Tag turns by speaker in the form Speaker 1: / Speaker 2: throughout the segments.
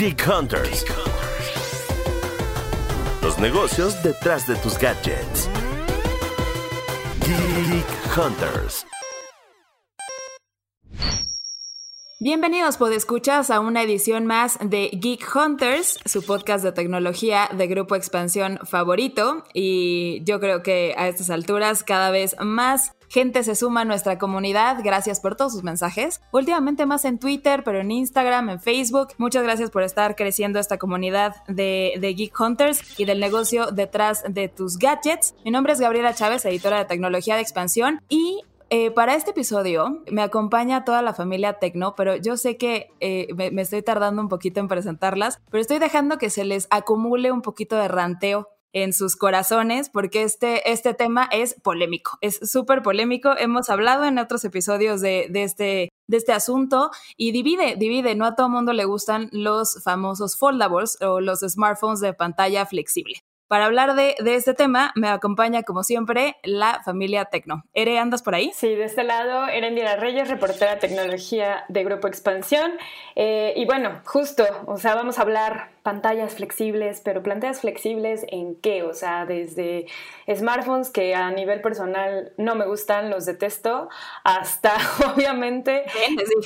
Speaker 1: Geek Hunters. Los negocios detrás de tus gadgets. Geek Hunters.
Speaker 2: Bienvenidos, podescuchas, a una edición más de Geek Hunters, su podcast de tecnología de grupo expansión favorito. Y yo creo que a estas alturas cada vez más gente se suma a nuestra comunidad. Gracias por todos sus mensajes. Últimamente más en Twitter, pero en Instagram, en Facebook. Muchas gracias por estar creciendo esta comunidad de, de Geek Hunters y del negocio detrás de tus gadgets. Mi nombre es Gabriela Chávez, editora de tecnología de expansión. Y eh, para este episodio me acompaña toda la familia Tecno, pero yo sé que eh, me, estoy tardando un poquito en presentarlas, pero estoy dejando que se les acumule un poquito de ranteo en sus corazones porque este, este tema es polémico, es súper polémico. Hemos hablado en otros episodios de, este, de este asunto y divide, divide. No a todo mundo le gustan los famosos foldables o los smartphones de pantalla flexible. Para hablar de, de, este tema, me acompaña, como siempre, la familia Tecno. Ere, ¿andas por ahí?
Speaker 3: Sí, de este lado, Erendira Reyes, reportera de tecnología de Grupo Expansión. Eh, y bueno, justo, o sea, vamos a hablar pantallas flexibles, pero pantallas flexibles en qué? O sea, desde smartphones que a nivel personal no me gustan, los detesto, hasta obviamente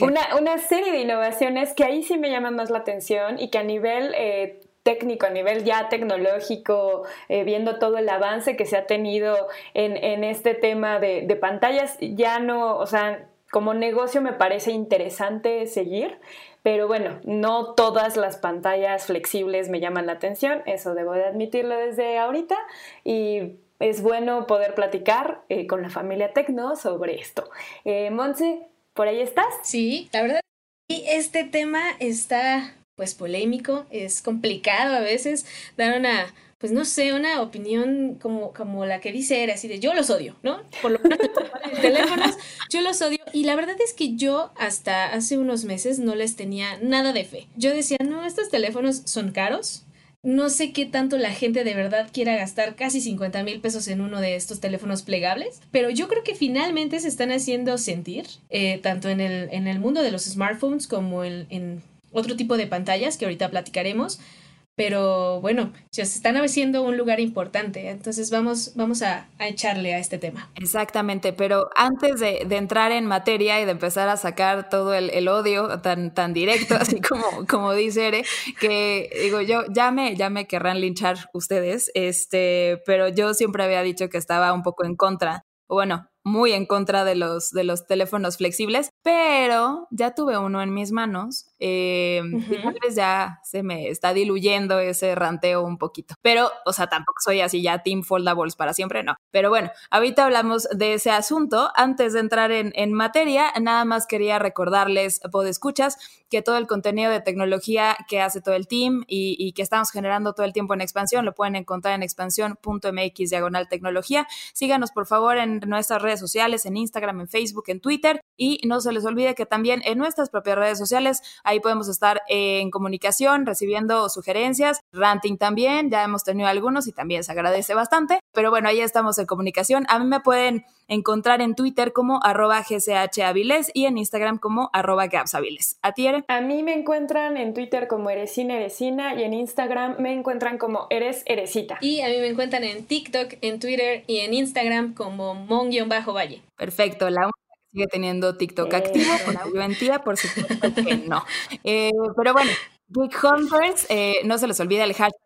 Speaker 3: una, una, serie de innovaciones que ahí sí me llaman más la atención y que a nivel... Eh, técnico, a nivel ya tecnológico, eh, viendo todo el avance que se ha tenido en, en este tema de, de, pantallas, ya no, o sea, como negocio me parece interesante seguir, pero bueno, no todas las pantallas flexibles me llaman la atención, eso debo de admitirlo desde ahorita y es bueno poder platicar eh, con la familia Tecno sobre esto. Eh, Monse, ¿por ahí estás?
Speaker 4: Sí, la verdad. Y este tema está pues polémico, es complicado a veces dar una, pues no sé, una opinión como, como la que dice era así de yo los odio, ¿no? Por lo menos teléfonos, yo los odio. Y la verdad es que yo hasta hace unos meses no les tenía nada de fe. Yo decía, no, estos teléfonos son caros. No sé qué tanto la gente de verdad quiera gastar casi 50 mil pesos en uno de estos teléfonos plegables, pero yo creo que finalmente se están haciendo sentir, eh, tanto en el, en el mundo de los smartphones como en, en otro tipo de pantallas que ahorita platicaremos. Pero bueno, se están haciendo un lugar importante, entonces vamos, vamos a, echarle a este tema.
Speaker 2: Exactamente, pero antes de, entrar en materia y de empezar a sacar todo el, el odio tan, tan directo, así como, como dice Ere, que digo yo, ya me, ya me querrán linchar ustedes, este, pero yo siempre había dicho que estaba un poco en contra, bueno, muy en contra de los, de los teléfonos flexibles, pero ya tuve uno en mis manos. Eh, uh -huh. ya se me está diluyendo ese ranteo un poquito. Pero, o sea, tampoco soy así ya Team Foldables para siempre, no. Pero bueno, ahorita hablamos de ese asunto. Antes de entrar en, en materia, nada más quería recordarles, podescuchas, que todo el contenido de tecnología que hace todo el team y, que estamos generando todo el tiempo en expansión lo pueden encontrar en expansión.mx diagonal tecnología. Síganos, por favor, en nuestras redes sociales, en Instagram, en Facebook, en Twitter y no se les olvide que también en nuestras propias redes sociales ahí podemos estar en comunicación, recibiendo sugerencias, ranting también, ya hemos tenido algunos y también se agradece bastante, pero bueno, ahí estamos en comunicación. A mí me pueden encontrar en Twitter como arroba gchaviles y en Instagram como arroba gapsaviles. ¿A ti?
Speaker 3: A mí me encuentran en Twitter como Eresina Eresina y en Instagram me encuentran como Eres Eresita.
Speaker 4: Y a mí me encuentran en TikTok, en Twitter y en Instagram como mon-valle.
Speaker 2: Perfecto, la sigue teniendo TikTok eh, activo, porque yo por supuesto que no. Eh, pero bueno, Geek Hunters, eh, no se les olvide el hashtag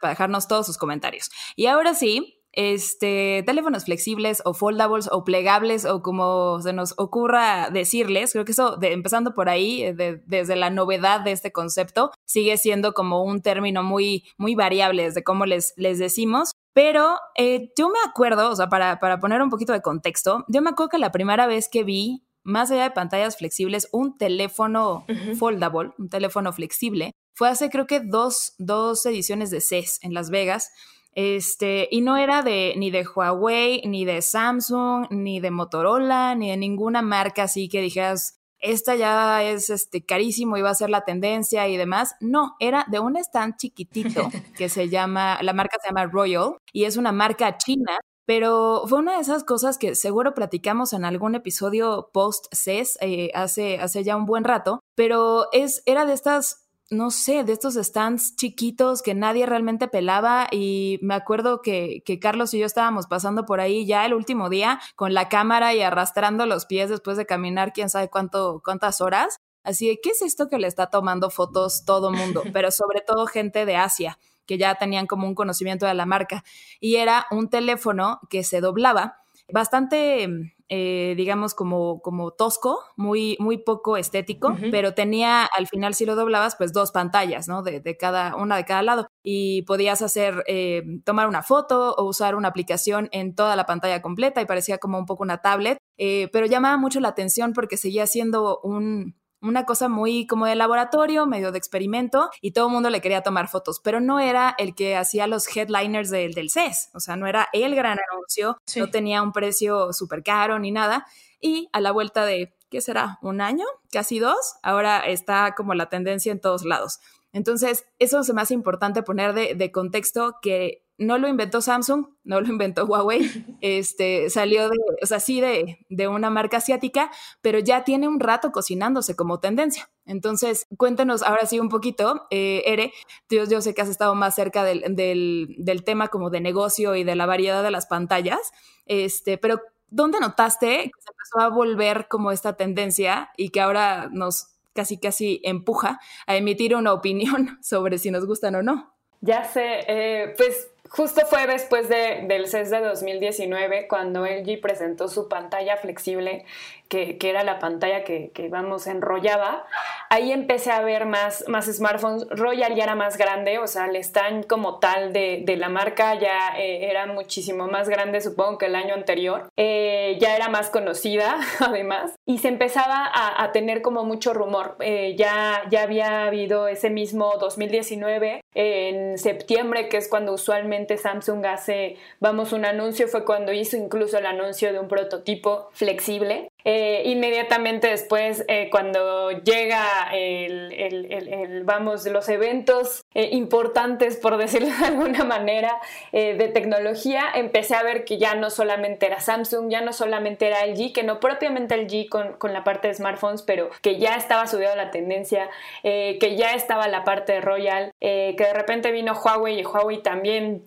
Speaker 2: para dejarnos todos sus comentarios. Y ahora sí, este, teléfonos flexibles o foldables o plegables o como se nos ocurra decirles, creo que eso, de, empezando por ahí, de, desde la novedad de este concepto, sigue siendo como un término muy, muy variable desde cómo les, les decimos. Pero eh, yo me acuerdo, o sea, para, para poner un poquito de contexto, yo me acuerdo que la primera vez que vi, más allá de pantallas flexibles, un teléfono uh -huh. foldable, un teléfono flexible, fue hace creo que dos, dos ediciones de CES en Las Vegas. Este, y no era de ni de Huawei, ni de Samsung, ni de Motorola, ni de ninguna marca así que dijeras, esta ya es este, carísimo y va a ser la tendencia y demás. No, era de un stand chiquitito que se llama, la marca se llama Royal y es una marca china, pero fue una de esas cosas que seguro platicamos en algún episodio post-CES eh, hace, hace ya un buen rato, pero es, era de estas no sé, de estos stands chiquitos que nadie realmente pelaba y me acuerdo que, que, Carlos y yo estábamos pasando por ahí ya el último día con la cámara y arrastrando los pies después de caminar quién sabe cuánto, cuántas horas. Así de, ¿qué es esto que le está tomando fotos todo mundo? Pero sobre todo gente de Asia que ya tenían como un conocimiento de la marca. Y era un teléfono que se doblaba bastante eh, digamos, como, como tosco, muy, muy poco estético, pero tenía, al final si lo doblabas, pues dos pantallas, ¿no? De, de cada, una de cada lado. Y podías hacer, eh, tomar una foto o usar una aplicación en toda la pantalla completa y parecía como un poco una tablet, eh, pero llamaba mucho la atención porque seguía siendo un, una cosa muy como de laboratorio, medio de experimento, y todo el mundo le quería tomar fotos, pero no era el que hacía los headliners del, del CES, o sea, no era el gran anuncio, no tenía un precio súper caro ni nada, y a la vuelta de, ¿qué será? ¿Un año? ¿Casi dos? Ahora está como la tendencia en todos lados. Entonces, eso se me hace importante poner de, de contexto que no lo inventó Samsung, no lo inventó Huawei, este, salió de, o sea, sí de, de, una marca asiática, pero ya tiene un rato cocinándose como tendencia. Entonces, cuéntanos ahora sí un poquito, eh, Ere, yo, yo, sé que has estado más cerca del, del, del, tema como de negocio y de la variedad de las pantallas, este, pero ¿dónde notaste que se empezó a volver como esta tendencia y que ahora nos casi casi empuja a emitir una opinión sobre si nos gustan o no?
Speaker 3: Ya sé, eh, pues Justo fue después de, del CES de 2019 cuando LG presentó su pantalla flexible que, era la pantalla que, que, vamos, enrollaba, ahí empecé a ver más, más smartphones. Royal ya era más grande, o sea, el stand como tal de, de la marca ya eh, era muchísimo más grande, supongo que el año anterior. Eh, ya era más conocida, además, y se empezaba a, tener como mucho rumor. Eh, ya, ya había habido ese mismo 2019, en septiembre, que es cuando usualmente Samsung hace, vamos, un anuncio, fue cuando hizo incluso el anuncio de un prototipo flexible. Eh, inmediatamente después, eh, cuando llega el, vamos, los eventos eh, importantes, por decirlo de alguna manera, de tecnología, empecé a ver que ya no solamente era Samsung, ya no solamente era LG, que no propiamente LG con, con la parte de smartphones, pero que ya estaba subido la tendencia, que ya estaba la parte de Royal, que de repente vino Huawei y Huawei también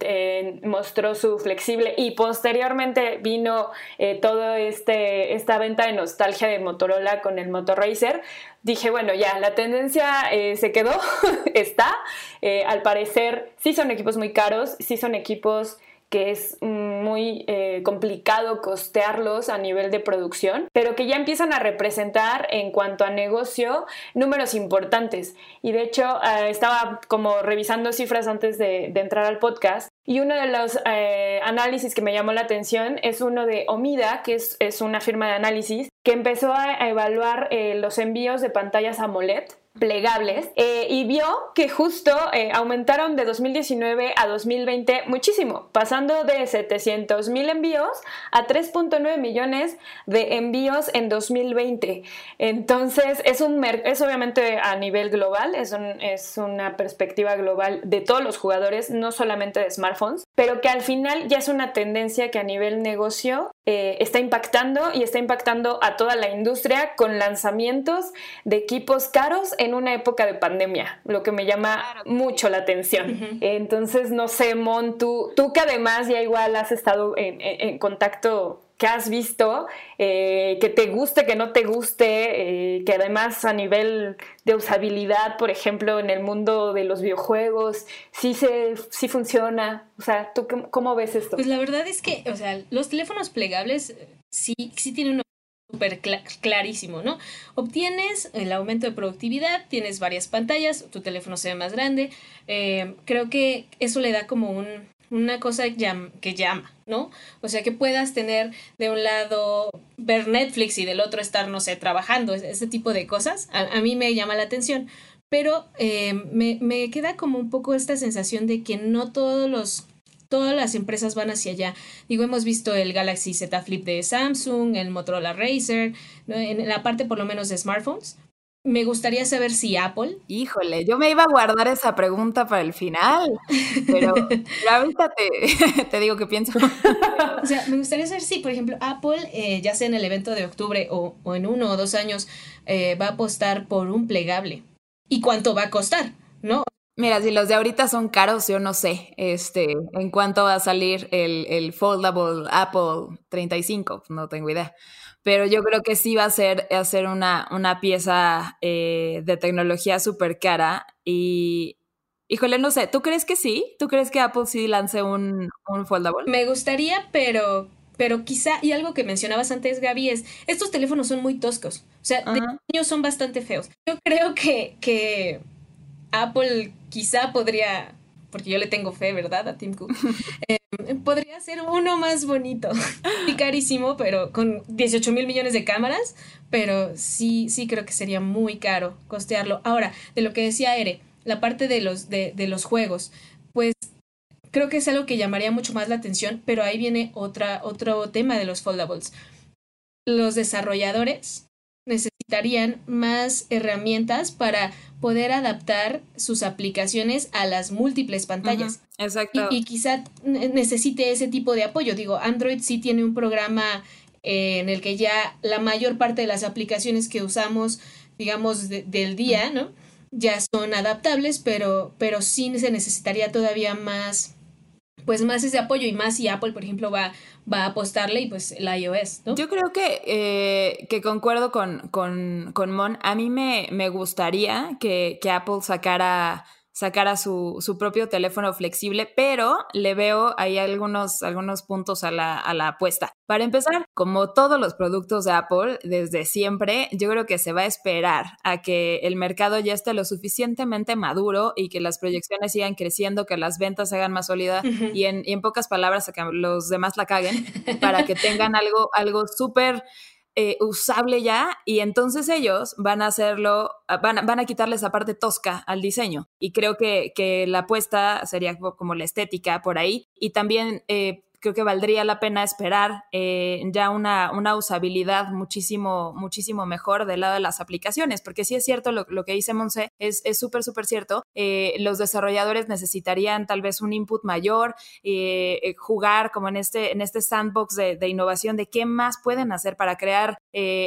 Speaker 3: mostró su flexible y posteriormente vino todo este esta venta de nostalgia de Motorola con el Moto Racer, dije, bueno, ya, la tendencia eh, se quedó, está. Eh, al parecer, sí son equipos muy caros, sí son equipos que es muy eh, complicado costearlos a nivel de producción, pero que ya empiezan a representar en cuanto a negocio números importantes. Y de hecho, estaba como revisando cifras antes de, entrar al podcast y uno de los eh, análisis que me llamó la atención es uno de Omida, que es, es una firma de análisis, que empezó a, evaluar eh, los envíos de pantallas AMOLED plegables eh, y vio que justo eh, aumentaron de 2019 a 2020 muchísimo, pasando de 700 mil envíos a 3.9 millones de envíos en 2020. Entonces es un es obviamente a nivel global, es, un, es una perspectiva global de todos los jugadores, no solamente de smartphones, pero que al final ya es una tendencia que a nivel negocio eh, está impactando y está impactando a toda la industria con lanzamientos de equipos caros en una época de pandemia, lo que me llama mucho la atención. Entonces, no sé, Mon, tú, tú que además ya igual has estado en, contacto que has visto, eh, que te guste, que no te guste, eh, que además a nivel de usabilidad, por ejemplo, en el mundo de los videojuegos, sí, se, sí funciona. O sea, ¿tú cómo ves esto?
Speaker 4: Pues la verdad es que, o sea, los teléfonos plegables eh, sí, sí tienen súper clarísimo, ¿no? Obtienes el aumento de productividad, tienes varias pantallas, tu teléfono se ve más grande. Creo que eso le da como un, una cosa que llama, ¿no? O sea, que puedas tener de un lado ver Netflix y del otro estar, no sé, trabajando, ese tipo de cosas. A, mí me llama la atención. Pero eh, me, me queda como un poco esta sensación de que no todos los todas las empresas van hacia allá. Digo, hemos visto el Galaxy Z Flip de Samsung, el Motorola Racer, en la parte por lo menos de smartphones. Me gustaría saber si Apple.
Speaker 2: Híjole, yo me iba a guardar esa pregunta para el final, pero, ahorita te, digo que pienso.
Speaker 4: o sea, me gustaría saber si, por ejemplo, Apple, eh, ya sea en el evento de octubre o, en uno o dos años, eh, va a apostar por un plegable. y cuánto va a costar, ¿no?
Speaker 2: Mira, si los de ahorita son caros, yo no sé, este, en cuánto va a salir el, el foldable Apple 35, no tengo idea. Pero yo creo que sí va a ser hacer una, una pieza eh, de tecnología súper cara y, híjole, no sé, ¿tú crees que sí? ¿Tú crees que Apple sí lance un, un foldable?
Speaker 4: Me gustaría, pero pero quizá, y algo que mencionabas antes, Gaby, es, estos teléfonos son muy toscos, o sea, de niños son bastante feos. Yo creo que, que Apple quizá podría, porque yo le tengo fe, ¿verdad? A Tim Cook. Eh, podría ser uno más bonito y carísimo, pero con 18 mil millones de cámaras, pero sí, sí creo que sería muy caro costearlo. Ahora, de lo que decía Ere, la parte de los, de, de los juegos, pues creo que es algo que llamaría mucho más la atención, pero ahí viene otra, otro tema de los foldables. Los desarrolladores necesitarían más herramientas para poder adaptar sus aplicaciones a las múltiples pantallas.
Speaker 2: exacto.
Speaker 4: Y, quizá necesite ese tipo de apoyo. Digo, Android sí tiene un programa eh, en el que ya la mayor parte de las aplicaciones que usamos, digamos, del día, ¿no? Ya son adaptables, pero, pero sí se necesitaría todavía más pues más ese apoyo y más si Apple, por ejemplo, va, va a apostarle y pues el iOS, ¿no?
Speaker 2: Yo creo que, eh, que concuerdo con, con, con, Mon. A mí me, me gustaría que, que Apple sacara sacara su, su, propio teléfono flexible, pero le veo ahí algunos, algunos puntos a la, a la apuesta. Para empezar, como todos los productos de Apple, desde siempre, yo creo que se va a esperar a que el mercado ya esté lo suficientemente maduro y que las proyecciones sigan creciendo, que las ventas se hagan más sólidas y, en, y, en, pocas palabras, que los demás la caguen para que tengan algo, algo súper eh, usable ya y entonces ellos van a hacerlo, ah, van, van, a quitarle esa parte tosca al diseño. Y creo que, que la apuesta sería como la estética por ahí. Y también eh, creo que valdría la pena esperar eh, ya una, una, usabilidad muchísimo, muchísimo mejor del lado de las aplicaciones, porque sí es cierto lo, que dice Monse, es súper, súper cierto. Eh, los desarrolladores necesitarían tal vez un input mayor, eh, jugar como en este, en este sandbox de, de, innovación de qué más pueden hacer para crear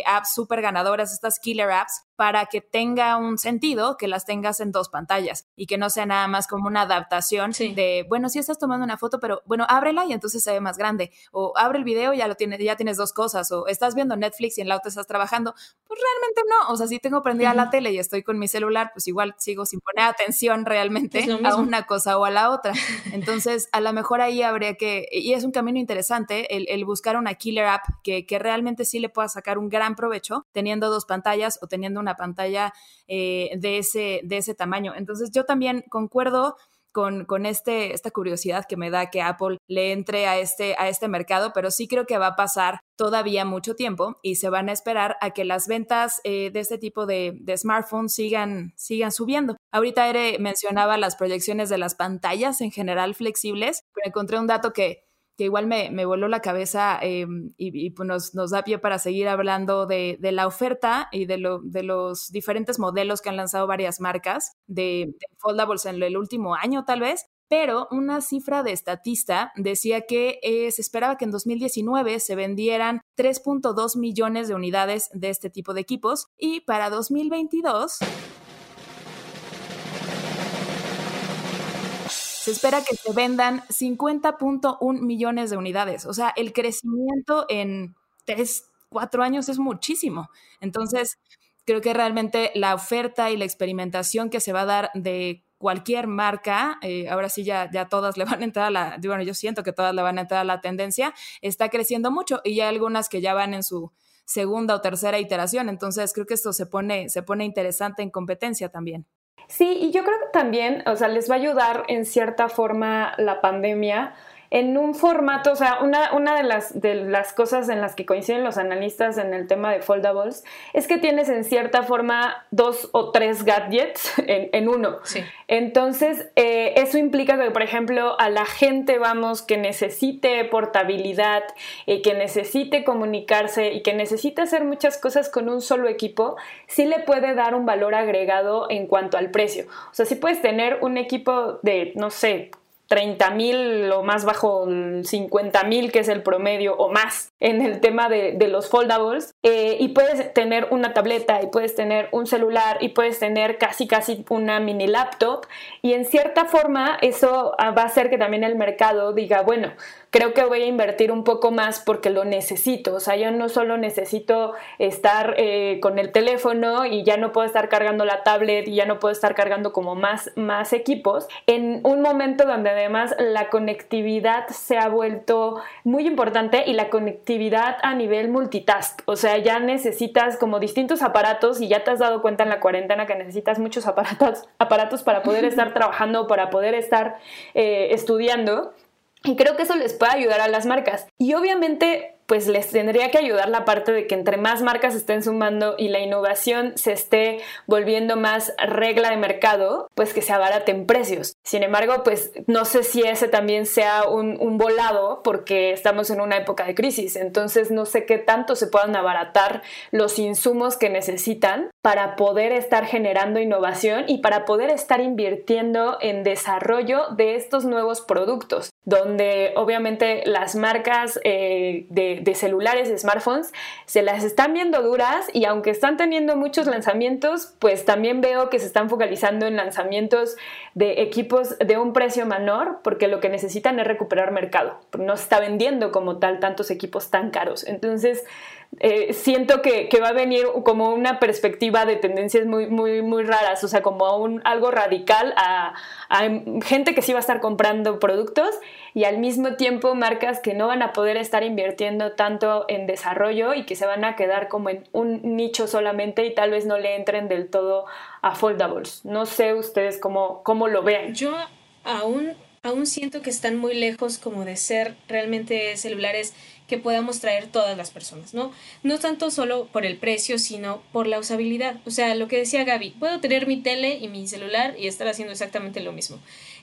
Speaker 2: apps súper ganadoras, estas killer apps, para que tenga un sentido que las tengas en dos pantallas y que no sea nada más como una adaptación
Speaker 4: sí.
Speaker 2: de, bueno, sí estás tomando una foto, pero bueno, ábrela y entonces se ve más grande. O abre el video y ya, lo tiene, ya tienes dos cosas. O estás viendo Netflix y en la otra estás trabajando. Pues realmente no. O sea, si tengo prendida uh -huh. la tele y estoy con mi celular, pues igual sigo sin poner atención realmente a una cosa o a la otra. Entonces, a lo mejor ahí habría que, y es un camino interesante, el, el buscar una killer app que, que realmente sí le pueda sacar un gran provecho teniendo dos pantallas o teniendo una pantalla eh, de, ese, de ese tamaño. Entonces yo también concuerdo con, con, este, esta curiosidad que me da que Apple le entre a este, a este mercado, pero sí creo que va a pasar todavía mucho tiempo y se van a esperar a que las ventas eh, de este tipo de, de, smartphones sigan, sigan subiendo. Ahorita Ere mencionaba las proyecciones de las pantallas en general flexibles, pero encontré un dato que que igual me, me voló la cabeza eh, y, y pues nos, nos, da pie para seguir hablando de, de la oferta y de, lo, de, los diferentes modelos que han lanzado varias marcas de, de, foldables en el último año tal vez. Pero una cifra de estatista decía que eh, se esperaba que en 2019 se vendieran 3.2 millones de unidades de este tipo de equipos y para 2022 se espera que se vendan 50.1 millones de unidades. O sea, el crecimiento en 3, 4 años es muchísimo. Entonces, creo que realmente la oferta y la experimentación que se va a dar de cualquier marca, eh, ahora sí ya, ya todas le van a entrar a la, bueno, yo siento que todas le van a entrar a la tendencia, está creciendo mucho y ya algunas que ya van en su segunda o tercera iteración. Entonces, creo que esto se pone, se pone interesante en competencia también.
Speaker 3: Sí, y yo creo que también, o sea, les va a ayudar en cierta forma la pandemia en un formato, o sea, una, una de, las, de las cosas en las que coinciden los analistas en el tema de foldables es que tienes en cierta forma dos o tres gadgets en, en uno.
Speaker 4: Sí.
Speaker 3: Entonces, eh, eso implica que, por ejemplo, a la gente, vamos, que necesite portabilidad y que necesite comunicarse y que necesite hacer muchas cosas con un solo equipo, sí le puede dar un valor agregado en cuanto al precio. O sea, sí puedes tener un equipo de, no sé, 30 mil o más bajo 50 mil, que es el promedio o más en el tema de, los foldables. Eh, y puedes tener una tableta y puedes tener un celular y puedes tener casi casi una mini laptop. Y en cierta forma eso ah, va a hacer que también el mercado diga, bueno, creo que voy a invertir un poco más porque lo necesito. O sea, yo no solo necesito estar eh, con el teléfono y ya no puedo estar cargando la tablet y ya no puedo estar cargando como más, más equipos. En un momento donde además la conectividad se ha vuelto muy importante y la conectividad a nivel multitask. O sea, ya necesitas como distintos aparatos y ya te has dado cuenta en la cuarentena que necesitas muchos aparatos, aparatos para poder estar trabajando, para poder estar eh, estudiando. Y creo que eso les puede ayudar a las marcas. Y obviamente pues les tendría que ayudar la parte de que entre más marcas estén sumando y la innovación se esté volviendo más regla de mercado, pues que se abaraten precios. Sin embargo, pues no sé si ese también sea un, un volado porque estamos en una época de crisis, entonces no sé qué tanto se puedan abaratar los insumos que necesitan para poder estar generando innovación y para poder estar invirtiendo en desarrollo de estos nuevos productos, donde obviamente las marcas eh, de de, celulares, de smartphones, se las están viendo duras y aunque están teniendo muchos lanzamientos, pues también veo que se están focalizando en lanzamientos de equipos de un precio menor porque lo que necesitan es recuperar mercado. No se está vendiendo como tal tantos equipos tan caros. Entonces, eh, siento que, va a venir como una perspectiva de tendencias muy, muy, muy raras, o sea, como un, algo radical a, gente que sí va a estar comprando productos y al mismo tiempo marcas que no van a poder estar invirtiendo tanto en desarrollo y que se van a quedar como en un nicho solamente y tal vez no le entren del todo a foldables. No sé ustedes cómo, cómo lo vean.
Speaker 4: Yo aún, aún siento que están muy lejos como de ser realmente celulares que podamos traer todas las personas, ¿no? No tanto solo por el precio, sino por la usabilidad. O sea, lo que decía Gaby, puedo tener mi tele y mi celular y estar haciendo exactamente lo mismo.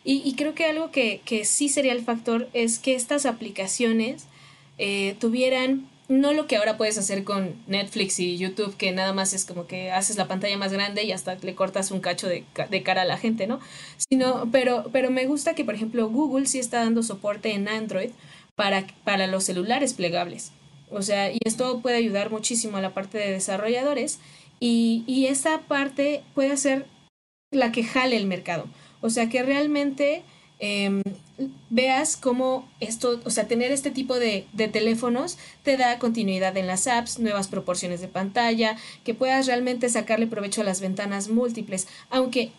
Speaker 4: Y, creo que algo que, sí sería el factor es que estas aplicaciones eh, tuvieran no lo que ahora puedes hacer con Netflix y YouTube, que nada más es como que haces la pantalla más grande y hasta le cortas un cacho de, de, cara a la gente, ¿no? Sino, pero, pero me gusta que, por ejemplo, Google sí está dando soporte en Android para, para los celulares plegables. O sea, y esto puede ayudar muchísimo a la parte de desarrolladores y, y esta parte puede ser la que jale el mercado. O sea, que realmente em, veas cómo esto, o sea, tener este tipo de, de, teléfonos te da continuidad en las apps, nuevas proporciones de pantalla, que puedas realmente sacarle provecho a las ventanas múltiples. Aunque,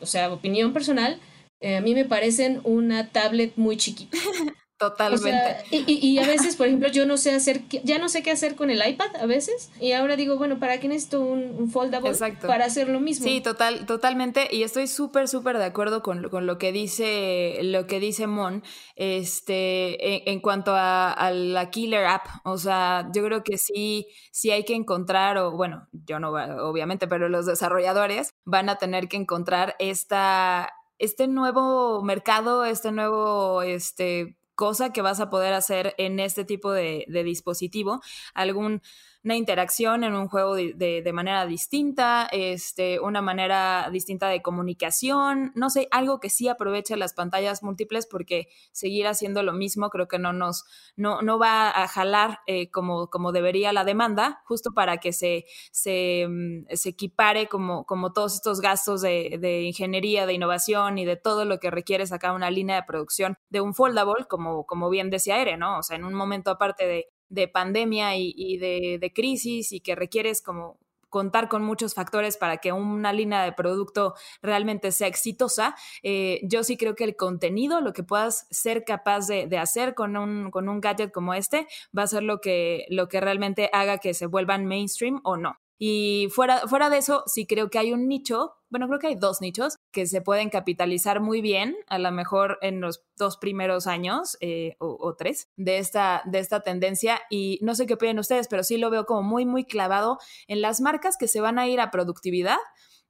Speaker 4: o sea, opinión personal, eh, a mí me parecen una tablet muy chiquita.
Speaker 2: Totalmente.
Speaker 4: y, a veces, por ejemplo, yo no sé hacer, ya no sé qué hacer con el iPad a veces. Y ahora digo, bueno, ¿para qué necesito un, un foldable para hacer lo mismo?
Speaker 2: Sí, total, totalmente. Y estoy súper, súper de acuerdo con, con, lo que dice, lo que dice Mon, este, en, cuanto a, la killer app. O sea, yo creo que sí, sí hay que encontrar, o bueno, yo no, obviamente, pero los desarrolladores van a tener que encontrar esta este nuevo mercado, este nuevo, este, cosa que vas a poder hacer en este tipo de, dispositivo, algún una interacción en un juego de, manera distinta, este, una manera distinta de comunicación, no sé, algo que sí aproveche las pantallas múltiples porque seguir haciendo lo mismo creo que no nos, no, no va a jalar eh, como, como debería la demanda, justo para que se, se, mm, equipare como, como todos estos gastos de, de, ingeniería, de innovación y de todo lo que requiere sacar una línea de producción de un foldable, como, como bien decía Ere, ¿no? O sea, en un momento aparte de de pandemia y, de, crisis y que requieres como contar con muchos factores para que una línea de producto realmente sea exitosa, eh, yo sí creo que el contenido, lo que puedas ser capaz de, hacer con un, con un gadget como este, va a ser lo que, lo que realmente haga que se vuelvan mainstream o no. Y fuera, fuera de eso, sí creo que hay un nicho, bueno, creo que hay dos nichos que se pueden capitalizar muy bien, a lo mejor en los dos primeros años eh, o, tres de esta, de esta tendencia. Y no sé qué opinan ustedes, pero sí lo veo como muy, muy clavado en las marcas que se van a ir a productividad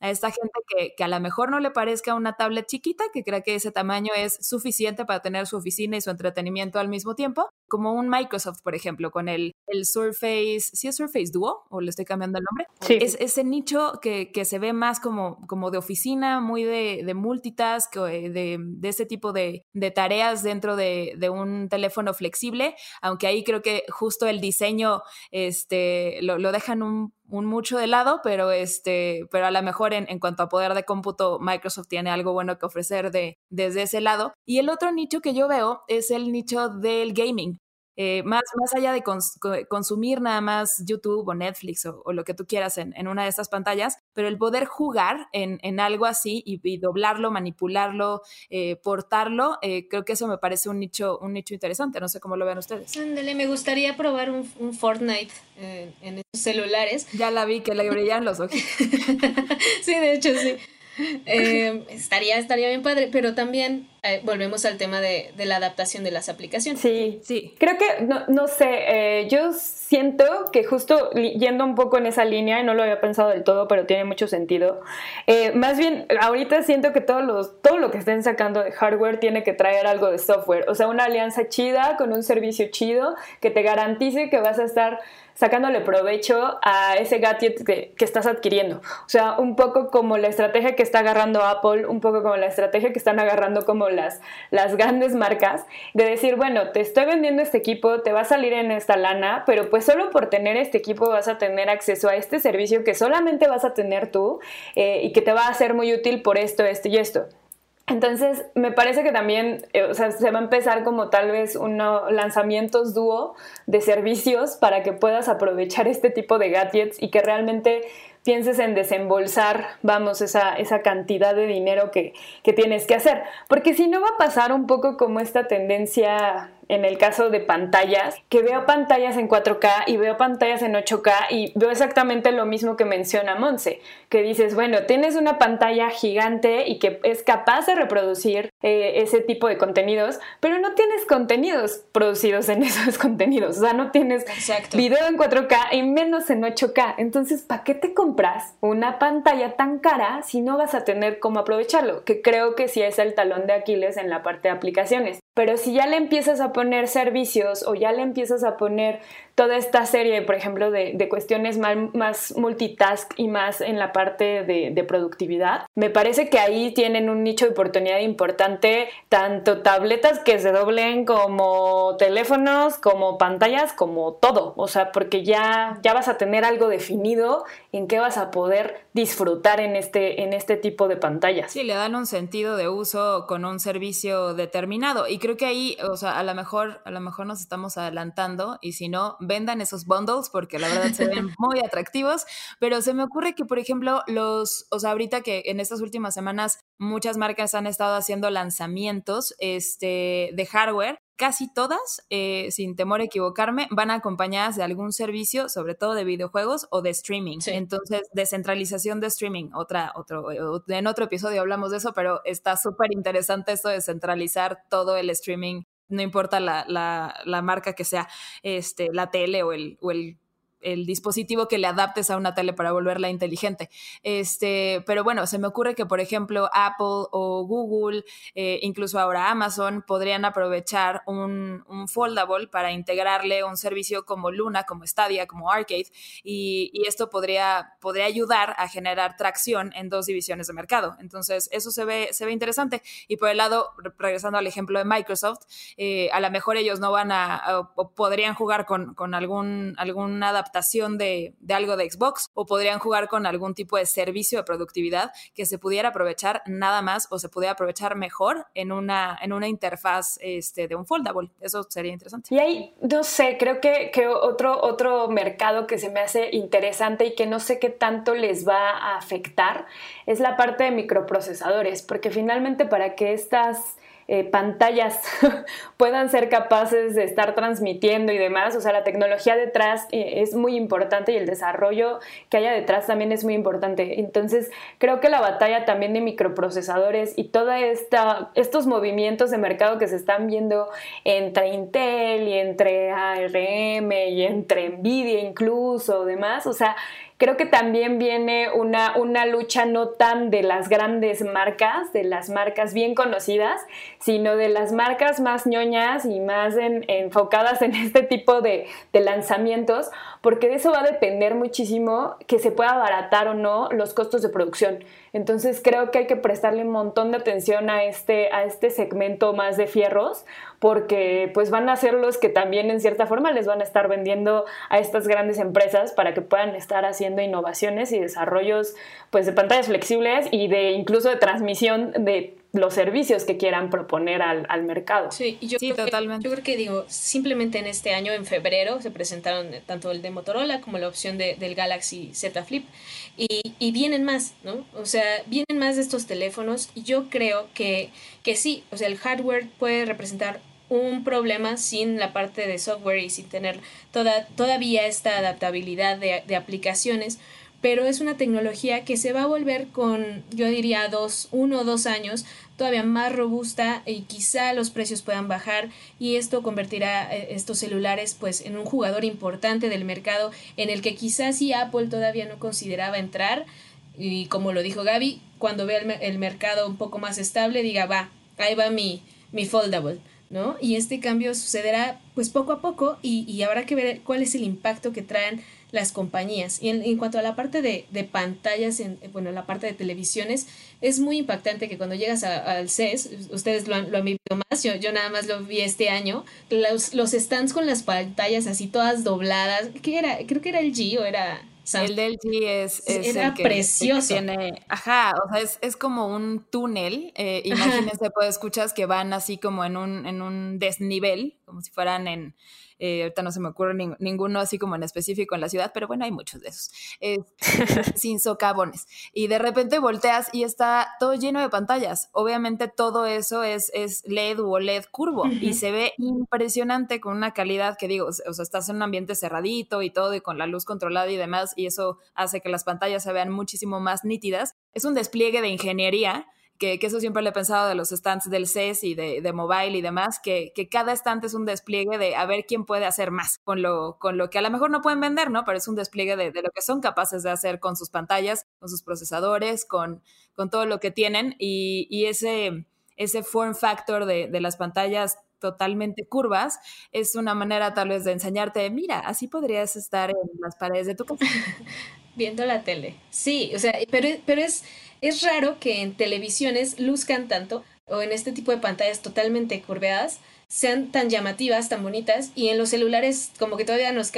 Speaker 2: a esta gente que, que, a lo mejor no le parezca una tablet chiquita, que crea que ese tamaño es suficiente para tener su oficina y su entretenimiento al mismo tiempo, como un Microsoft, por ejemplo, con el, el Surface, ¿sí es Surface Duo o le estoy cambiando el nombre?
Speaker 3: Sí.
Speaker 2: Es ese nicho que, que se ve más como, como de oficina, muy de, de multitask, de, de, ese tipo de, de tareas dentro de, de, un teléfono flexible, aunque ahí creo que justo el diseño este, lo, lo dejan un un mucho de lado, pero, este, pero a lo mejor en, en, cuanto a poder de cómputo, Microsoft tiene algo bueno que ofrecer de, desde ese lado. Y el otro nicho que yo veo es el nicho del gaming. Eh, más, más allá de cons consumir nada más YouTube o Netflix o, o lo que tú quieras en, en, una de estas pantallas, pero el poder jugar en, en algo así y, y, doblarlo, manipularlo, eh, portarlo, eh, creo que eso me parece un nicho, un nicho interesante. No sé cómo lo ven ustedes.
Speaker 4: Ándale, me gustaría probar un, un Fortnite en, en celulares.
Speaker 2: Ya la vi, que le brillan los ojos.
Speaker 4: sí, de hecho, sí. Eh, estaría, estaría bien padre, pero también eh, volvemos al tema de, de, la adaptación de las aplicaciones.
Speaker 3: Sí, sí. Creo que, no, no sé, eh, yo siento que justo yendo un poco en esa línea, y no lo había pensado del todo, pero tiene mucho sentido, eh, más bien ahorita siento que todos los, todo lo que estén sacando de hardware tiene que traer algo de software, o sea, una alianza chida con un servicio chido que te garantice que vas a estar sacándole provecho a ese gadget que, estás adquiriendo. O sea, un poco como la estrategia que está agarrando Apple, un poco como la estrategia que están agarrando como las, las grandes marcas, de decir, bueno, te estoy vendiendo este equipo, te va a salir en esta lana, pero pues solo por tener este equipo vas a tener acceso a este servicio que solamente vas a tener tú eh, y que te va a ser muy útil por esto, esto y esto. Entonces, me parece que también, eh, o sea, se va a empezar como tal vez unos lanzamientos dúo de servicios para que puedas aprovechar este tipo de gadgets y que realmente pienses en desembolsar, vamos, esa, esa cantidad de dinero que, que tienes que hacer. Porque si no va a pasar un poco como esta tendencia en el caso de pantallas, que veo pantallas en 4K y veo pantallas en 8K y veo exactamente lo mismo que menciona Monse, que dices, bueno, tienes una pantalla gigante y que es capaz de reproducir eh, ese tipo de contenidos, pero no tienes contenidos producidos en esos contenidos, o sea, no tienes
Speaker 4: Exacto.
Speaker 3: video en 4K y menos en 8K. Entonces, ¿para qué te compras una pantalla tan cara si no vas a tener cómo aprovecharlo? Que creo que sí es el talón de Aquiles en la parte de aplicaciones. Pero si ya le empiezas a poner servicios o ya le empiezas a poner toda esta serie, por ejemplo, de, cuestiones más, multitask y más en la parte de, de, productividad, me parece que ahí tienen un nicho de oportunidad importante, tanto tabletas que se doblen como teléfonos, como pantallas, como todo. O sea, porque ya, ya vas a tener algo definido en qué vas a poder disfrutar en este, en este tipo de pantallas.
Speaker 2: Sí, le dan un sentido de uso con un servicio determinado. Y creo que ahí, o sea, a lo mejor, a lo mejor nos estamos adelantando y si no, vendan esos bundles porque la verdad se ven muy atractivos, pero se me ocurre que, por ejemplo, los, o sea, ahorita que en estas últimas semanas muchas marcas han estado haciendo lanzamientos este, de hardware, casi todas, eh, sin temor a equivocarme, van acompañadas de algún servicio, sobre todo de videojuegos o de streaming.
Speaker 4: Sí.
Speaker 2: Entonces, descentralización de streaming, otra, otro, en otro episodio hablamos de eso, pero está súper interesante esto de centralizar todo el streaming no importa la, la, la, marca que sea, este, la tele o el, o el el dispositivo que le adaptes a una tele para volverla inteligente. Este, pero bueno, se me ocurre que, por ejemplo, Apple o Google, eh, incluso ahora Amazon, podrían aprovechar un, un, foldable para integrarle un servicio como Luna, como Stadia, como Arcade, y, esto podría, podría ayudar a generar tracción en dos divisiones de mercado. Entonces, eso se ve, se ve interesante. Y por el lado, regresando al ejemplo de Microsoft, eh, a lo mejor ellos no van a, o podrían jugar con, con algún, algún de, algo de Xbox o podrían jugar con algún tipo de servicio de productividad que se pudiera aprovechar nada más o se pudiera aprovechar mejor en una, en una interfaz este, de un foldable. Eso sería interesante.
Speaker 3: Y ahí, no sé, creo que, que otro, otro mercado que se me hace interesante y que no sé qué tanto les va a afectar es la parte de microprocesadores, porque finalmente para que estas eh, pantallas puedan ser capaces de estar transmitiendo y demás. O sea, la tecnología detrás eh, es muy importante y el desarrollo que haya detrás también es muy importante. Entonces, creo que la batalla también de microprocesadores y todos estos movimientos de mercado que se están viendo entre Intel y entre ARM y entre Nvidia incluso, demás, o sea, creo que también viene una, una lucha no tan de las grandes marcas, de las marcas bien conocidas, sino de las marcas más ñoñas y más enfocadas en este tipo de, de lanzamientos, porque de eso va a depender muchísimo que se pueda abaratar o no los costos de producción. Entonces creo que hay que prestarle un montón de atención a este, a este segmento más de fierros, porque pues van a ser los que también en cierta forma les van a estar vendiendo a estas grandes empresas para que puedan estar haciendo innovaciones y desarrollos pues de pantallas flexibles y de incluso de transmisión de los servicios que quieran proponer al, al mercado.
Speaker 4: Sí, yo, creo
Speaker 2: totalmente.
Speaker 4: Que, yo creo que digo, simplemente en este año, en febrero, se presentaron tanto el de Motorola como la opción de, del Galaxy Z Flip y, y, vienen más, ¿no? O sea, vienen más de estos teléfonos y yo creo que, que sí, o sea, el hardware puede representar un problema sin la parte de software y sin tener toda, todavía esta adaptabilidad de, de aplicaciones, pero es una tecnología que se va a volver con, yo diría, dos, uno o dos años todavía más robusta y quizá los precios puedan bajar y esto convertirá eh, estos celulares pues en un jugador importante del mercado en el que quizás si Apple todavía no consideraba entrar y como lo dijo Gaby, cuando vea el, el mercado un poco más estable diga va, ahí va mi, mi foldable. ¿no? Y este cambio sucederá pues poco a poco y, y habrá que ver cuál es el impacto que traen las compañías. Y en, cuanto a la parte de, de, pantallas, en, bueno, la parte de televisiones, es muy impactante que cuando llegas al CES, ustedes lo han, lo han vivido más, yo, yo nada más lo vi este año, los, los stands con las pantallas así todas dobladas, ¿qué era? Creo que era el G o era...
Speaker 2: El del G es, es
Speaker 4: Era
Speaker 2: el que,
Speaker 4: precioso.
Speaker 2: El que tiene, ajá, o sea, es, es como un túnel. Eh, imagínense, pues escuchas que van así como en un, en un desnivel, como si fueran en, eh, ahorita no se me ocurre ninguno así como en específico en la ciudad, pero bueno, hay muchos de esos, eh, sin socavones. Y de repente volteas y está todo lleno de pantallas. Obviamente todo eso es, es LED o LED curvo y se ve impresionante con una calidad que digo, o sea, estás en un ambiente cerradito y todo y con la luz controlada y demás y eso hace que las pantallas se vean muchísimo más nítidas. Es un despliegue de ingeniería que, eso siempre le he pensado de los stands del CES y de, de mobile y demás, que, que, cada stand es un despliegue de a ver quién puede hacer más con lo, con lo que a lo mejor no pueden vender, ¿no? Pero es un despliegue de, de lo que son capaces de hacer con sus pantallas, con sus procesadores, con, con todo lo que tienen y, y ese, ese form factor de, de las pantallas totalmente curvas, es una manera tal vez de enseñarte, mira, así podrías estar en las paredes de tu casa.
Speaker 4: Viendo la tele. Sí, o sea, pero, pero es, es raro que en televisiones luzcan tanto o en este tipo de pantallas totalmente curveadas sean tan llamativas, tan bonitas y en los celulares como que todavía nos,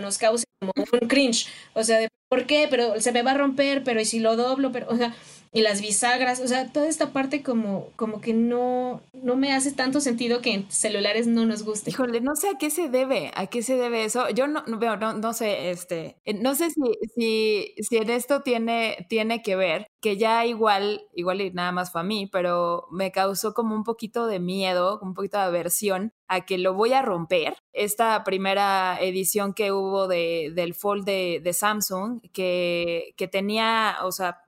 Speaker 4: nos causa como un cringe, o sea, de ¿por qué? Pero se me va a romper, pero ¿y si lo doblo? Pero, o sea, y las bisagras, o sea, toda esta parte como, como que no, no me hace tanto sentido que en celulares no nos guste.
Speaker 2: Híjole, no sé a qué se debe, a qué se debe eso. Yo no, no, no, no sé, este, no sé si, si, si en esto tiene, tiene que ver que ya igual, igual y nada más fue a mí, pero me causó como un poquito de miedo, un poquito de aversión a que lo voy a romper. Esta primera edición que hubo de, del Fold de, de Samsung, que, que tenía, o sea,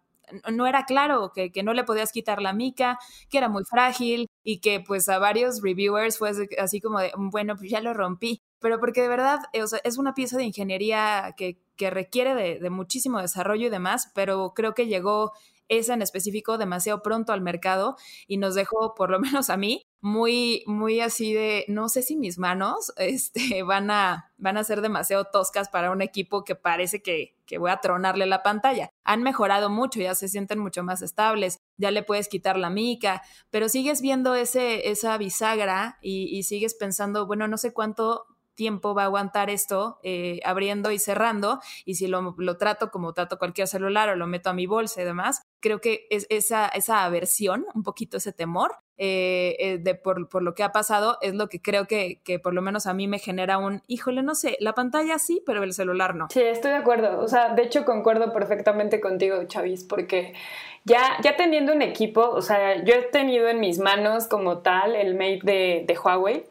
Speaker 2: no era claro, que, que, no le podías quitar la mica, que era muy frágil y que pues a varios reviewers fue así como de, bueno, pues ya lo rompí. Pero porque de verdad o sea, es una pieza de ingeniería que, que requiere de, de, muchísimo desarrollo y demás, pero creo que llegó esa en específico demasiado pronto al mercado y nos dejó, por lo menos a mí, muy, muy así de, no sé si mis manos este, van, a, van a ser demasiado toscas para un equipo que parece que, que voy a tronarle la pantalla. Han mejorado mucho, ya se sienten mucho más estables, ya le puedes quitar la mica, pero sigues viendo ese, esa bisagra y, y sigues pensando, bueno, no sé cuánto tiempo va a aguantar esto eh, abriendo y cerrando y si lo, lo, trato como trato cualquier celular o lo meto a mi bolsa y demás, creo que es esa, esa aversión, un poquito ese temor eh, eh, de por, por, lo que ha pasado es lo que creo que, que, por lo menos a mí me genera un, híjole, no sé, la pantalla sí, pero el celular no.
Speaker 3: Sí, estoy de acuerdo. O sea, de hecho concuerdo perfectamente contigo, Chavis, porque ya, ya teniendo un equipo, o sea, yo he tenido en mis manos como tal el Mate de, de Huawei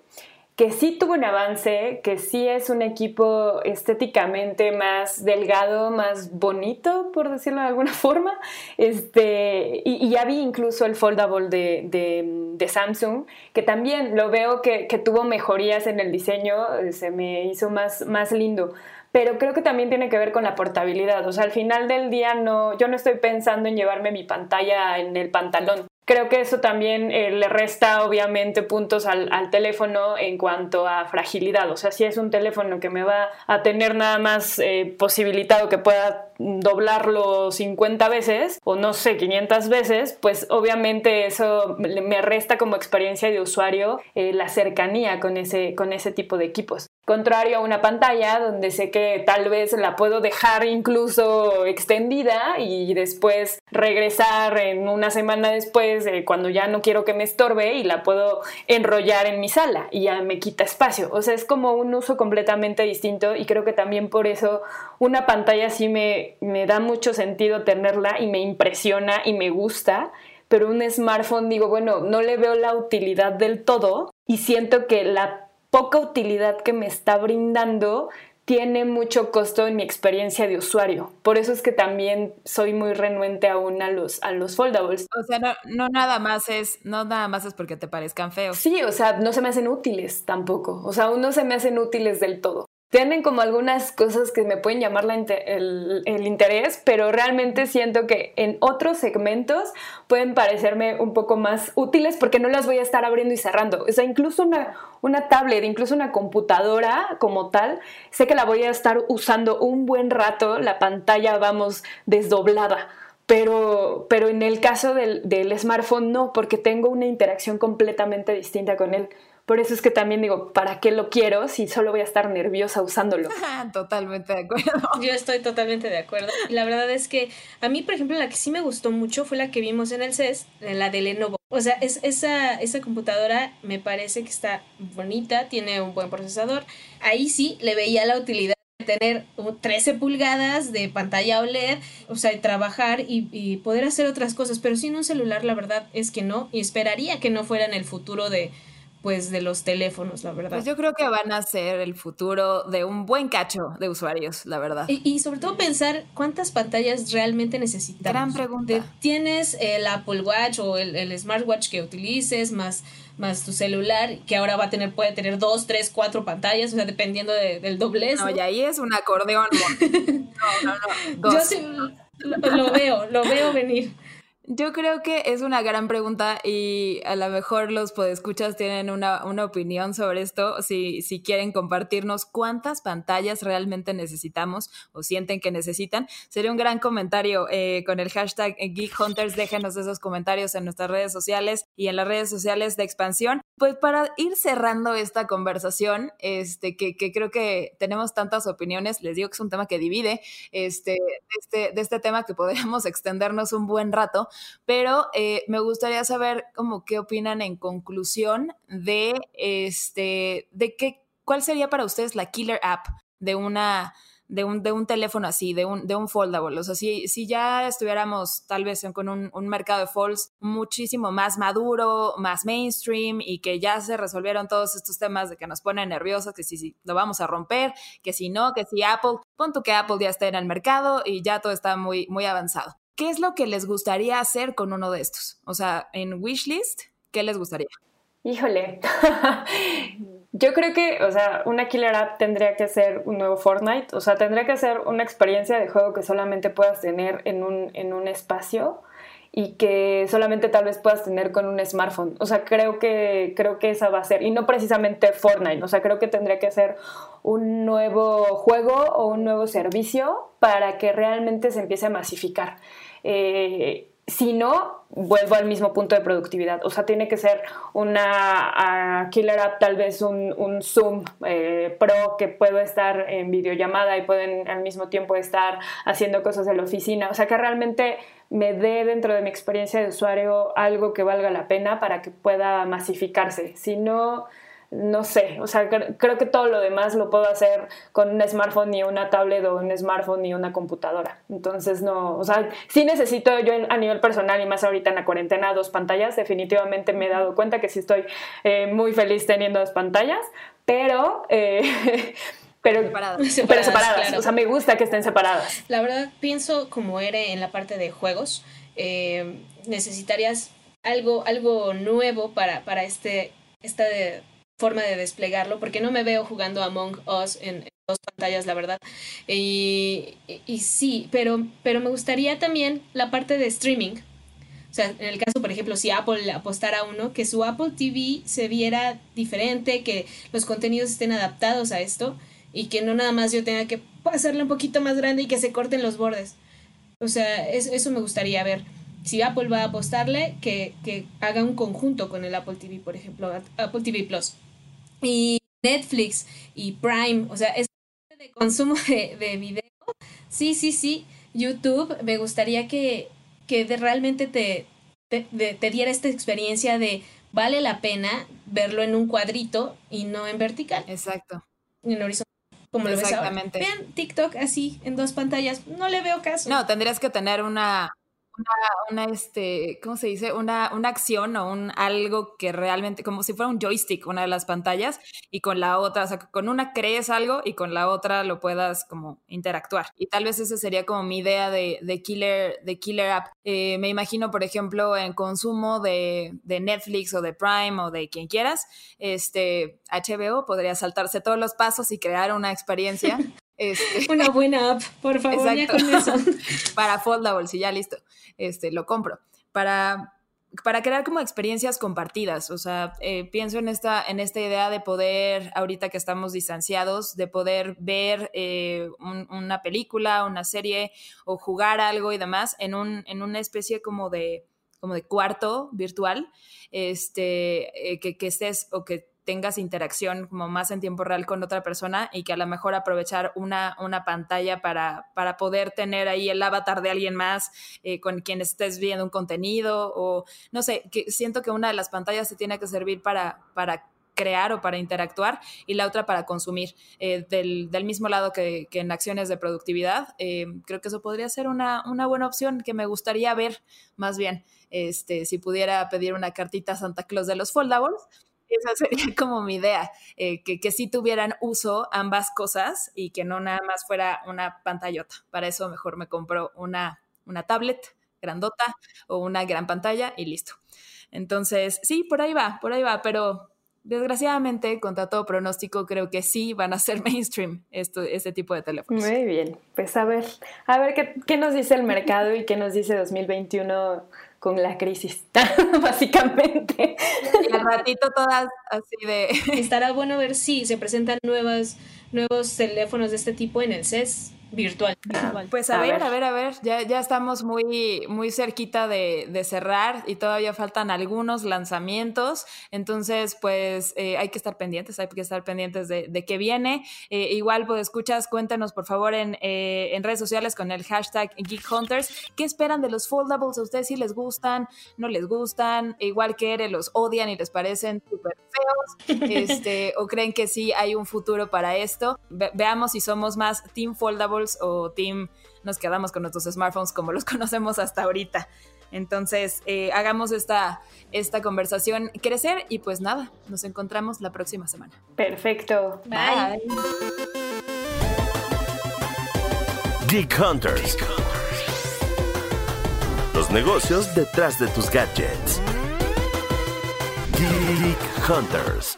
Speaker 3: que sí tuvo un avance, que sí es un equipo estéticamente más delgado, más bonito, por decirlo de alguna forma. Este, y, ya vi incluso el foldable de, Samsung, que también lo veo que, que, tuvo mejorías en el diseño, se me hizo más, más lindo. pero creo que también tiene que ver con la portabilidad. O sea, al final del día no, yo no estoy pensando en llevarme mi pantalla en el pantalón. Creo que eso también eh, le resta obviamente puntos al, teléfono en cuanto a fragilidad. O sea, si es un teléfono que me va a tener nada más eh, posibilitado que pueda doblarlo 50 veces o no sé, 500 veces, pues obviamente eso me resta como experiencia de usuario eh, la cercanía con ese, con ese tipo de equipos contrario a una pantalla donde sé que tal vez la puedo dejar incluso extendida y después regresar en una semana después eh, cuando ya no quiero que me estorbe y la puedo enrollar en mi sala y ya me quita espacio. O sea, es como un uso completamente distinto y creo que también por eso una pantalla sí me, me da mucho sentido tenerla y me impresiona y me gusta pero un smartphone digo, bueno, no le veo la utilidad del todo y siento que la poca utilidad que me está brindando tiene mucho costo en mi experiencia de usuario. Por eso es que también soy muy renuente aún a los, a los foldables.
Speaker 2: O sea, no, no, nada más es, no nada más es porque te parezcan feos.
Speaker 3: Sí, o sea, no se me hacen útiles tampoco. O sea, aún no se me hacen útiles del todo tienen como algunas cosas que me pueden llamar el, interés, pero realmente siento que en otros segmentos pueden parecerme un poco más útiles porque no las voy a estar abriendo y cerrando. O sea, incluso una, una tablet, incluso una computadora como tal, sé que la voy a estar usando un buen rato, la pantalla, vamos, desdoblada. Pero, pero en el caso del, del smartphone no, porque tengo una interacción completamente distinta con él. Por eso es que también digo, ¿para qué lo quiero si solo voy a estar nerviosa usándolo?
Speaker 2: totalmente de acuerdo.
Speaker 4: Yo estoy totalmente de acuerdo. La verdad es que a mí, por ejemplo, la que sí me gustó mucho fue la que vimos en el CES, la de Lenovo. O sea, es, esa, esa computadora me parece que está bonita, tiene un buen procesador. Ahí sí le veía la utilidad de tener 13 pulgadas de pantalla OLED, o sea, trabajar y, y poder hacer otras cosas, pero sin un celular la verdad es que no, y esperaría que no fuera en el futuro de, pues de los teléfonos, la verdad.
Speaker 2: Pues yo creo que van a ser el futuro de un buen cacho de usuarios, la verdad.
Speaker 4: Y, sobre todo pensar cuántas pantallas realmente necesitamos.
Speaker 2: Gran pregunta.
Speaker 4: Tienes el Apple Watch o el, smartwatch que utilices, más, más tu celular, que ahora va a tener, puede tener dos, tres, cuatro pantallas, o sea, dependiendo del doblez.
Speaker 2: No, y ahí es un acordeón. no, no, no.
Speaker 4: Yo sí lo veo, lo veo venir.
Speaker 2: Yo creo que es una gran pregunta y a lo mejor los podescuchas tienen una, una opinión sobre esto. Si, si quieren compartirnos cuántas pantallas realmente necesitamos o sienten que necesitan, sería un gran comentario eh, con el hashtag Geek Hunters. Déjenos esos comentarios en nuestras redes sociales y en las redes sociales de expansión. Pues para ir cerrando esta conversación, este, que, que creo que tenemos tantas opiniones, les digo que es un tema que divide, este, este, de este tema que podríamos extendernos un buen rato pero eh, me gustaría saber como qué opinan en conclusión de este, de qué, cuál sería para ustedes la killer app de una de un, de un teléfono así, de un, de un foldable. O sea, si, si ya estuviéramos tal vez con un, un, mercado de folds muchísimo más maduro, más mainstream y que ya se resolvieron todos estos temas de que nos ponen nerviosos, que si, si lo vamos a romper, que si no, que si Apple, punto que Apple ya esté en el mercado y ya todo está muy, muy avanzado. ¿Qué es lo que les gustaría hacer con uno de estos? O sea, en Wishlist, ¿qué les gustaría?
Speaker 3: Híjole, yo creo que, o sea, una killer app tendría que ser un nuevo Fortnite, o sea, tendría que ser una experiencia de juego que solamente puedas tener en un, en un espacio y que solamente tal vez puedas tener con un smartphone. O sea, creo que, creo que esa va a ser, y no precisamente Fortnite, o sea, creo que tendría que ser un nuevo juego o un nuevo servicio para que realmente se empiece a masificar. Eh, si no, vuelvo al mismo punto de productividad. O sea, tiene que ser una killer app, tal vez un, Zoom eh, Pro que puedo estar en videollamada y pueden al mismo tiempo estar haciendo cosas en la oficina. O sea, que realmente me dé dentro de mi experiencia de usuario algo que valga la pena para que pueda masificarse. Si no, no sé, o sea, creo que todo lo demás lo puedo hacer con un smartphone y una tablet o un smartphone y una computadora. Entonces, no, o sea, sí necesito yo a nivel personal y más ahorita en la cuarentena dos pantallas. Definitivamente me he dado cuenta que sí estoy eh, muy feliz teniendo dos pantallas, pero... Eh, pero separadas, pero separadas o sea, me gusta que estén separadas.
Speaker 4: La verdad, pienso como eres en la parte de juegos, eh, necesitarías algo, algo nuevo para, para este, esta de forma de desplegarlo, porque no me veo jugando Among Us en, dos pantallas, la verdad. Y, y, sí, pero, pero me gustaría también la parte de streaming. O sea, en el caso, por ejemplo, si Apple apostara a uno, que su Apple TV se viera diferente, que los contenidos estén adaptados a esto y que no nada más yo tenga que hacerle un poquito más grande y que se corten los bordes. O sea, eso me gustaría ver. Si Apple va a apostarle, que, que haga un conjunto con el Apple TV, por ejemplo, Apple TV Plus. Y Netflix y Prime, o sea, es de consumo de, de video. Sí, sí, sí. YouTube, me gustaría que, que realmente te, te, te, diera esta experiencia de vale la pena verlo en un cuadrito y no en vertical.
Speaker 2: Exacto.
Speaker 4: En horizontal como Exactamente. lo ves Vean TikTok así en dos pantallas, no le veo caso.
Speaker 2: No, tendrías que tener una una, este, ¿cómo se dice? Una, una acción o un algo que realmente, como si fuera un joystick, una de las pantallas, y con la otra, o sea, con una crees algo y con la otra lo puedas como interactuar. Y tal vez esa sería como mi idea de, de Killer, de Killer App. Eh, me imagino, por ejemplo, en consumo de, de, Netflix o de Prime o de quien quieras, este, HBO podría saltarse todos los pasos y crear una experiencia
Speaker 4: Este, Una buena app, por favor, ya con eso.
Speaker 2: para foldables y ya listo, este, lo compro. Para, para crear como experiencias compartidas, o sea, eh, pienso en esta, en esta idea de poder, ahorita que estamos distanciados, de poder ver eh, una película, una serie o jugar algo y demás en, un, en una especie como de, como de cuarto virtual, este, eh, que, que estés o que tengas interacción como más en tiempo real con otra persona y que a lo mejor aprovechar una, una pantalla para, para poder tener ahí el avatar de alguien más eh, con quien estés viendo un contenido o no sé, que siento que una de las pantallas se tiene que servir para, para crear o para interactuar y la otra para consumir. Eh, del, del, mismo lado que, que, en acciones de productividad, eh, creo que eso podría ser una, una, buena opción que me gustaría ver más bien. Este, si pudiera pedir una cartita a Santa Claus de los foldables, esa sería como mi idea, eh, que, que sí tuvieran uso ambas cosas y que no nada más fuera una pantallota. Para eso mejor me compro una, una tablet grandota o una gran pantalla y listo. Entonces, sí, por ahí va, por ahí va, pero desgraciadamente, contra todo pronóstico, creo que sí van a ser mainstream esto, este tipo de teléfonos.
Speaker 3: Muy bien, pues a ver, a ver qué, qué nos dice el mercado y qué nos dice 2021 con la crisis, básicamente.
Speaker 2: Y al ratito todas así de...
Speaker 4: Estará bueno ver si se presentan nuevas, nuevos teléfonos de este tipo en el CES virtual.
Speaker 2: Ah, pues a, ver, a ver, a ver, ya, ya estamos muy, muy cerquita de, de, cerrar y todavía faltan algunos lanzamientos, entonces pues eh, hay que estar pendientes, hay que estar pendientes de, de qué viene. Eh, igual, pues escuchas, cuéntanos por favor en, eh, en, redes sociales con el hashtag Geek Hunters, ¿qué esperan de los foldables? ¿A ustedes si les gustan? ¿No les gustan? Igual que Ere, los odian y les parecen súper feos, este, o creen que sí hay un futuro para esto. veamos si somos más Team Foldable o Team nos quedamos con nuestros smartphones como los conocemos hasta ahorita. Entonces, eh, hagamos esta, esta conversación crecer y pues nada, nos encontramos la próxima semana.
Speaker 3: Perfecto.
Speaker 4: Bye.
Speaker 1: Geek Hunters. Los negocios detrás de tus gadgets. Geek Hunters.